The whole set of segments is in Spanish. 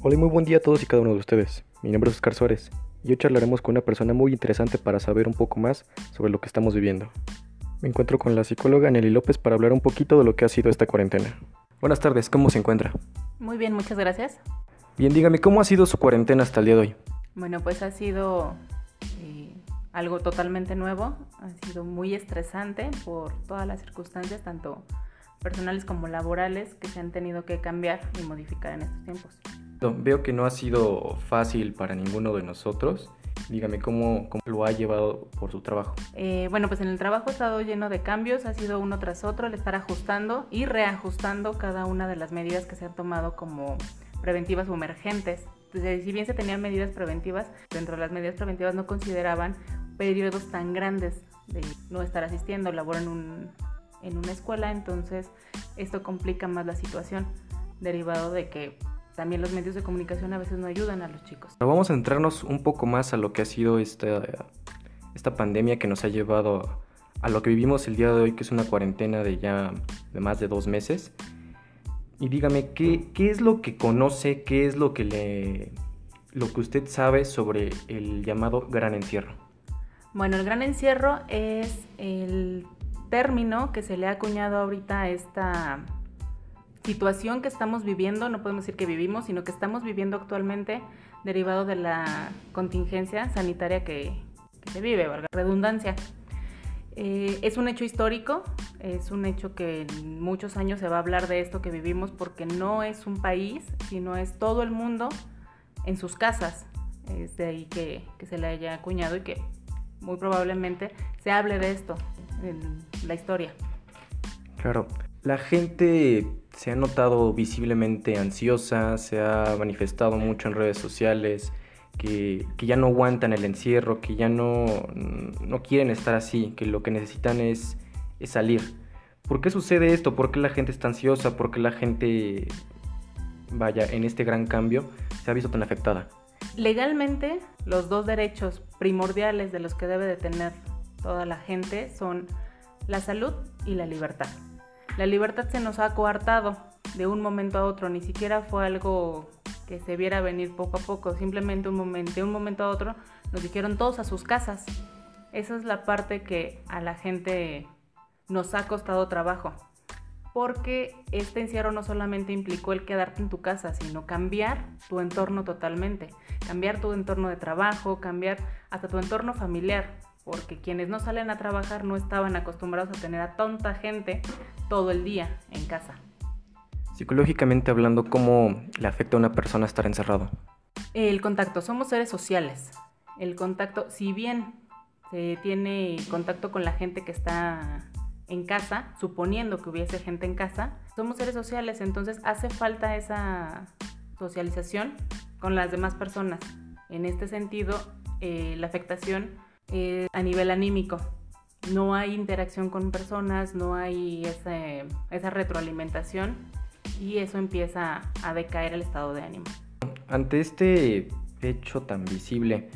Hola y muy buen día a todos y cada uno de ustedes. Mi nombre es Oscar Suárez y hoy charlaremos con una persona muy interesante para saber un poco más sobre lo que estamos viviendo. Me encuentro con la psicóloga Nelly López para hablar un poquito de lo que ha sido esta cuarentena. Buenas tardes, ¿cómo se encuentra? Muy bien, muchas gracias. Bien, dígame, ¿cómo ha sido su cuarentena hasta el día de hoy? Bueno, pues ha sido eh, algo totalmente nuevo, ha sido muy estresante por todas las circunstancias, tanto personales como laborales, que se han tenido que cambiar y modificar en estos tiempos. Veo que no ha sido fácil para ninguno de nosotros. Dígame cómo, cómo lo ha llevado por su trabajo. Eh, bueno, pues en el trabajo ha estado lleno de cambios, ha sido uno tras otro el estar ajustando y reajustando cada una de las medidas que se han tomado como preventivas o emergentes. Entonces, si bien se tenían medidas preventivas, dentro de las medidas preventivas no consideraban periodos tan grandes de no estar asistiendo, labor en, un, en una escuela, entonces esto complica más la situación, derivado de que también los medios de comunicación a veces no ayudan a los chicos. Pero vamos a entrarnos un poco más a lo que ha sido esta, esta pandemia que nos ha llevado a lo que vivimos el día de hoy, que es una cuarentena de ya de más de dos meses. Y dígame, ¿qué, ¿qué, es lo que conoce, qué es lo que, le, lo que usted sabe sobre el llamado gran encierro? Bueno, el gran encierro es el término que se le ha acuñado ahorita a esta situación que estamos viviendo, no podemos decir que vivimos, sino que estamos viviendo actualmente derivado de la contingencia sanitaria que, que se vive, valga redundancia. Eh, es un hecho histórico, es un hecho que en muchos años se va a hablar de esto que vivimos porque no es un país, sino es todo el mundo en sus casas. Es de ahí que, que se le haya acuñado y que muy probablemente se hable de esto en la historia. Claro, la gente se ha notado visiblemente ansiosa, se ha manifestado mucho en redes sociales, que, que, ya no aguantan el encierro, que ya no, no quieren estar así, que lo que necesitan es, es, salir. ¿Por qué sucede esto? ¿Por qué la gente está ansiosa? ¿Por qué la gente, vaya, en este gran cambio se ha visto tan afectada? Legalmente, los dos derechos primordiales de los que debe de tener toda la gente son la salud y la libertad. La libertad se nos ha coartado de un momento a otro, ni siquiera fue algo que se viera venir poco a poco, simplemente un momento, de un momento a otro nos dijeron todos a sus casas. Esa es la parte que a la gente nos ha costado trabajo, porque este encierro no solamente implicó el quedarte en tu casa, sino cambiar tu entorno totalmente, cambiar tu entorno de trabajo, cambiar hasta tu entorno familiar, porque quienes no salen a trabajar no estaban acostumbrados a tener a tanta gente todo el día en casa. Psicológicamente hablando, ¿cómo le afecta a una persona estar encerrado? El contacto, somos seres sociales. El contacto, si bien se tiene contacto con la gente que está en casa, suponiendo que hubiese gente en casa, somos seres sociales, entonces hace falta esa socialización con las demás personas. En este sentido, eh, la afectación eh, a nivel anímico. No hay interacción con personas, no hay ese, esa retroalimentación y eso empieza a decaer el estado de ánimo. Ante este hecho tan visible,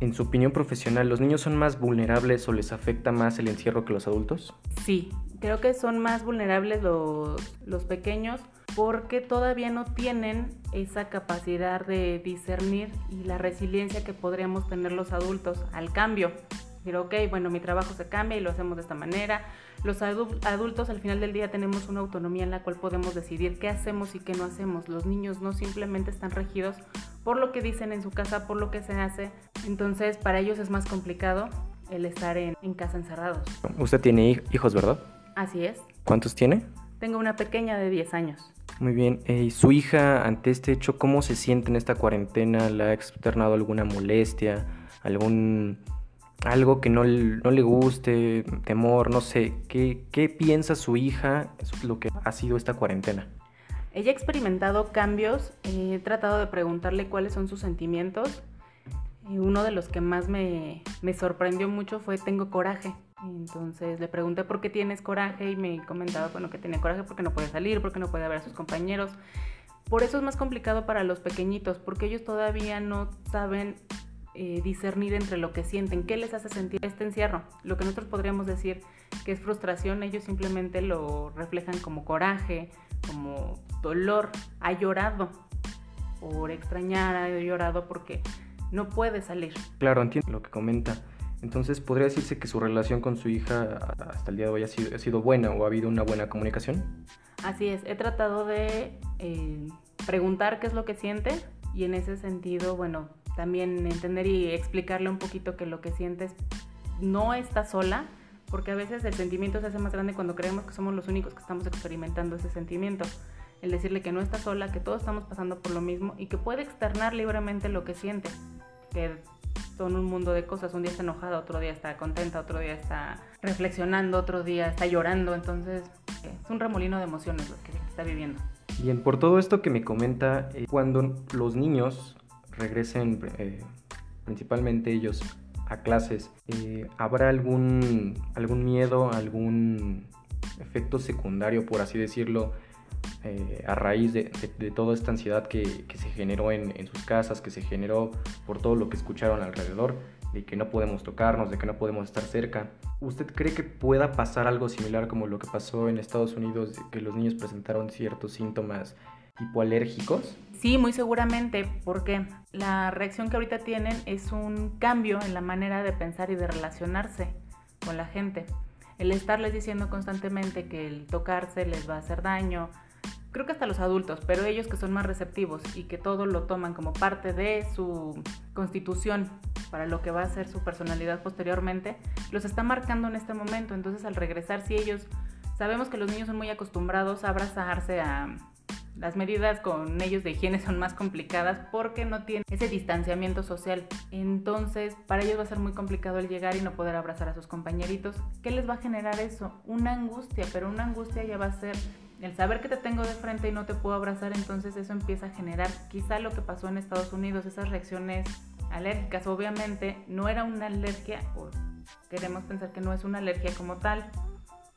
en su opinión profesional, ¿los niños son más vulnerables o les afecta más el encierro que los adultos? Sí, creo que son más vulnerables los, los pequeños porque todavía no tienen esa capacidad de discernir y la resiliencia que podríamos tener los adultos al cambio. Decir, ok, bueno, mi trabajo se cambia y lo hacemos de esta manera. Los adultos al final del día tenemos una autonomía en la cual podemos decidir qué hacemos y qué no hacemos. Los niños no simplemente están regidos por lo que dicen en su casa, por lo que se hace. Entonces, para ellos es más complicado el estar en, en casa encerrados. Usted tiene hijos, ¿verdad? Así es. ¿Cuántos tiene? Tengo una pequeña de 10 años. Muy bien. Eh, ¿Y su hija ante este hecho cómo se siente en esta cuarentena? ¿Le ha externado alguna molestia? ¿Algún algo que no, no, le guste, temor, no sé? ¿Qué, ¿Qué piensa su hija lo que ha sido esta cuarentena? Ella ha experimentado cambios, eh, he tratado de preguntarle cuáles son sus sentimientos. Y uno de los que más me, me sorprendió mucho fue tengo coraje. Entonces le pregunté por qué tienes coraje y me comentaba, bueno, que tiene coraje porque no puede salir, porque no puede ver a sus compañeros. Por eso es más complicado para los pequeñitos, porque ellos todavía no saben eh, discernir entre lo que sienten, qué les hace sentir este encierro. Lo que nosotros podríamos decir que es frustración, ellos simplemente lo reflejan como coraje, como dolor, ha llorado. por extrañar, ha llorado porque no puede salir. Claro, entiendo lo que comenta. Entonces, ¿podría decirse que su relación con su hija hasta el día de hoy ha sido, ha sido buena o ha habido una buena comunicación? Así es, he tratado de eh, preguntar qué es lo que siente y en ese sentido, bueno, también entender y explicarle un poquito que lo que sientes no está sola, porque a veces el sentimiento se hace más grande cuando creemos que somos los únicos que estamos experimentando ese sentimiento. El decirle que no está sola, que todos estamos pasando por lo mismo y que puede externar libremente lo que siente, que son un mundo de cosas. Un día está enojada, otro día está contenta, otro día está reflexionando, otro día está llorando. Entonces es un remolino de emociones lo que está viviendo. Bien, por todo esto que me comenta, eh, cuando los niños regresen, eh, principalmente ellos, a clases, eh, ¿habrá algún, algún miedo, algún efecto secundario, por así decirlo, a raíz de, toda esta ansiedad que, se generó en, sus casas, que se generó por todo lo que escucharon alrededor, de que no podemos tocarnos, de que no podemos estar cerca. ¿Usted cree que pueda pasar algo similar como lo que pasó en Estados Unidos, de que los niños presentaron ciertos síntomas hipoalérgicos? Sí, muy seguramente, porque la reacción que ahorita tienen es un cambio en la manera de pensar y de relacionarse con la gente. El estarles diciendo constantemente que el tocarse les va a hacer daño, creo que hasta los adultos, pero ellos que son más receptivos y que todo lo toman como parte de su constitución para lo que va a ser su personalidad posteriormente, los está marcando en este momento. Entonces al regresar, si ellos, sabemos que los niños son muy acostumbrados a abrazarse, a las medidas con ellos de higiene son más complicadas porque no tienen ese distanciamiento social. Entonces, para ellos va a ser muy complicado el llegar y no poder abrazar a sus compañeritos. ¿Qué les va a generar eso? Una angustia, pero una angustia ya va a ser el saber que te tengo de frente y no te puedo abrazar, entonces eso empieza a generar quizá lo que pasó en Estados Unidos, esas reacciones alérgicas. Obviamente no era una alergia, o queremos pensar que no es una alergia como tal,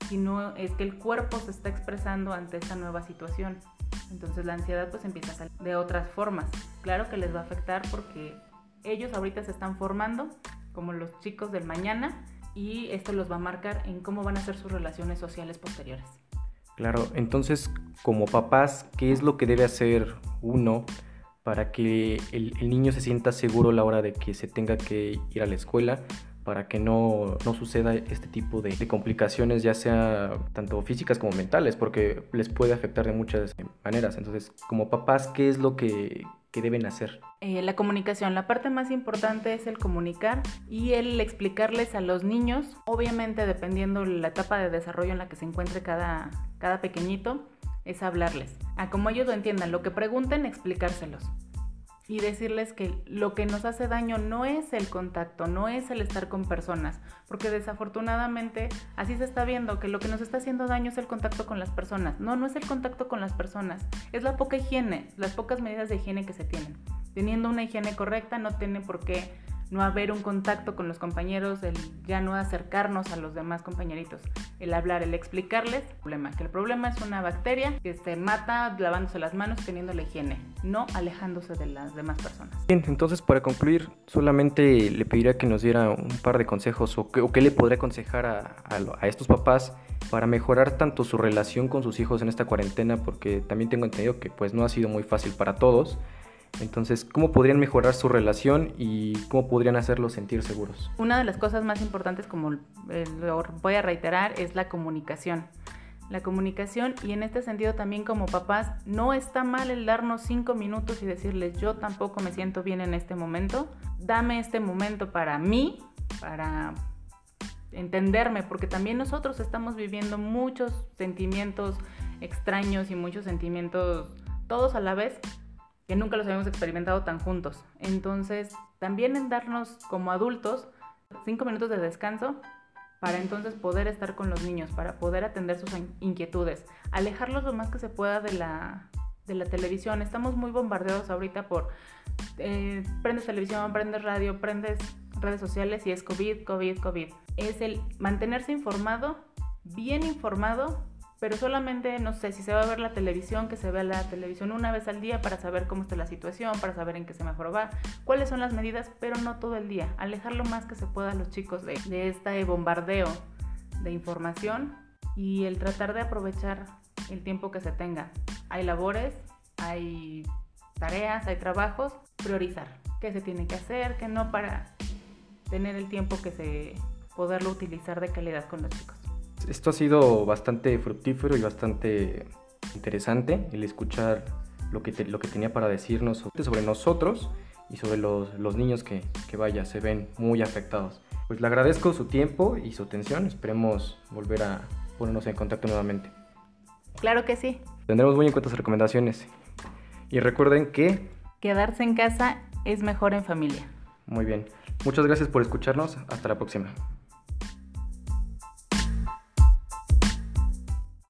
sino es que el cuerpo se está expresando ante esta nueva situación. Entonces la ansiedad pues empieza a salir de otras formas. Claro que les va a afectar porque ellos ahorita se están formando como los chicos del mañana y esto los va a marcar en cómo van a ser sus relaciones sociales posteriores. Claro, entonces como papás, ¿qué es lo que debe hacer uno para que el, niño se sienta seguro la hora de que se tenga que ir a la escuela? Para que no, suceda este tipo de, complicaciones, ya sea tanto físicas como mentales, porque les puede afectar de muchas maneras. Entonces, como papás, ¿qué es lo que, que deben hacer? Eh, la comunicación, la parte más importante es el comunicar y el explicarles a los niños, obviamente dependiendo la etapa de desarrollo en la que se encuentre cada, cada pequeñito, es hablarles. A como ellos lo entiendan, lo que pregunten, explicárselos y decirles que lo que nos hace daño no es el contacto, no es el estar con personas, porque desafortunadamente así se está viendo que lo que nos está haciendo daño es el contacto con las personas. No, no es el contacto con las personas, es la poca higiene, las pocas medidas de higiene que se tienen. Teniendo una higiene correcta no tiene por qué no haber un contacto con los compañeros, el ya no acercarnos a los demás compañeritos, el hablar, el explicarles el problema, que el problema es una bacteria que se mata lavándose las manos teniendo la higiene, no alejándose de las demás personas. Bien, entonces para concluir, solamente le pediría que nos diera un par de consejos o, qué le podría aconsejar a, a estos papás para mejorar tanto su relación con sus hijos en esta cuarentena, porque también tengo entendido que pues no ha sido muy fácil para todos entonces, ¿cómo podrían mejorar su relación y cómo podrían hacerlos sentir seguros? Una de las cosas más importantes, como eh, lo voy a reiterar, es la comunicación. La comunicación y en este sentido también como papás, no está mal el darnos cinco minutos y decirles yo tampoco me siento bien en este momento, dame este momento para mí, para entenderme, porque también nosotros estamos viviendo muchos sentimientos extraños y muchos sentimientos todos a la vez que nunca los habíamos experimentado tan juntos. Entonces, también en darnos como adultos cinco minutos de descanso para entonces poder estar con los niños, para poder atender sus inquietudes, alejarlos lo más que se pueda de la, de la televisión. Estamos muy bombardeados ahorita por eh, prendes televisión, prendes radio, prendes redes sociales y es COVID, COVID, COVID. Es el mantenerse informado, bien informado pero solamente, no sé, si se va a ver la televisión, que se vea la televisión una vez al día para saber cómo está la situación, para saber en qué se mejor va, cuáles son las medidas, pero no todo el día. Alejar lo más que se pueda a los chicos de, de este bombardeo de información y el tratar de aprovechar el tiempo que se tenga. Hay labores, hay tareas, hay trabajos, priorizar qué se tiene que hacer, qué no para tener el tiempo que se poderlo utilizar de calidad con los chicos. Esto ha sido bastante fructífero y bastante interesante el escuchar lo que, lo que tenía para decirnos sobre nosotros y sobre los, los niños que, que, vaya, se ven muy afectados. Pues le agradezco su tiempo y su atención, esperemos volver a ponernos en contacto nuevamente. Claro que sí. Tendremos muy en cuenta sus recomendaciones. Y recuerden que... Quedarse en casa es mejor en familia. Muy bien. Muchas gracias por escucharnos. Hasta la próxima.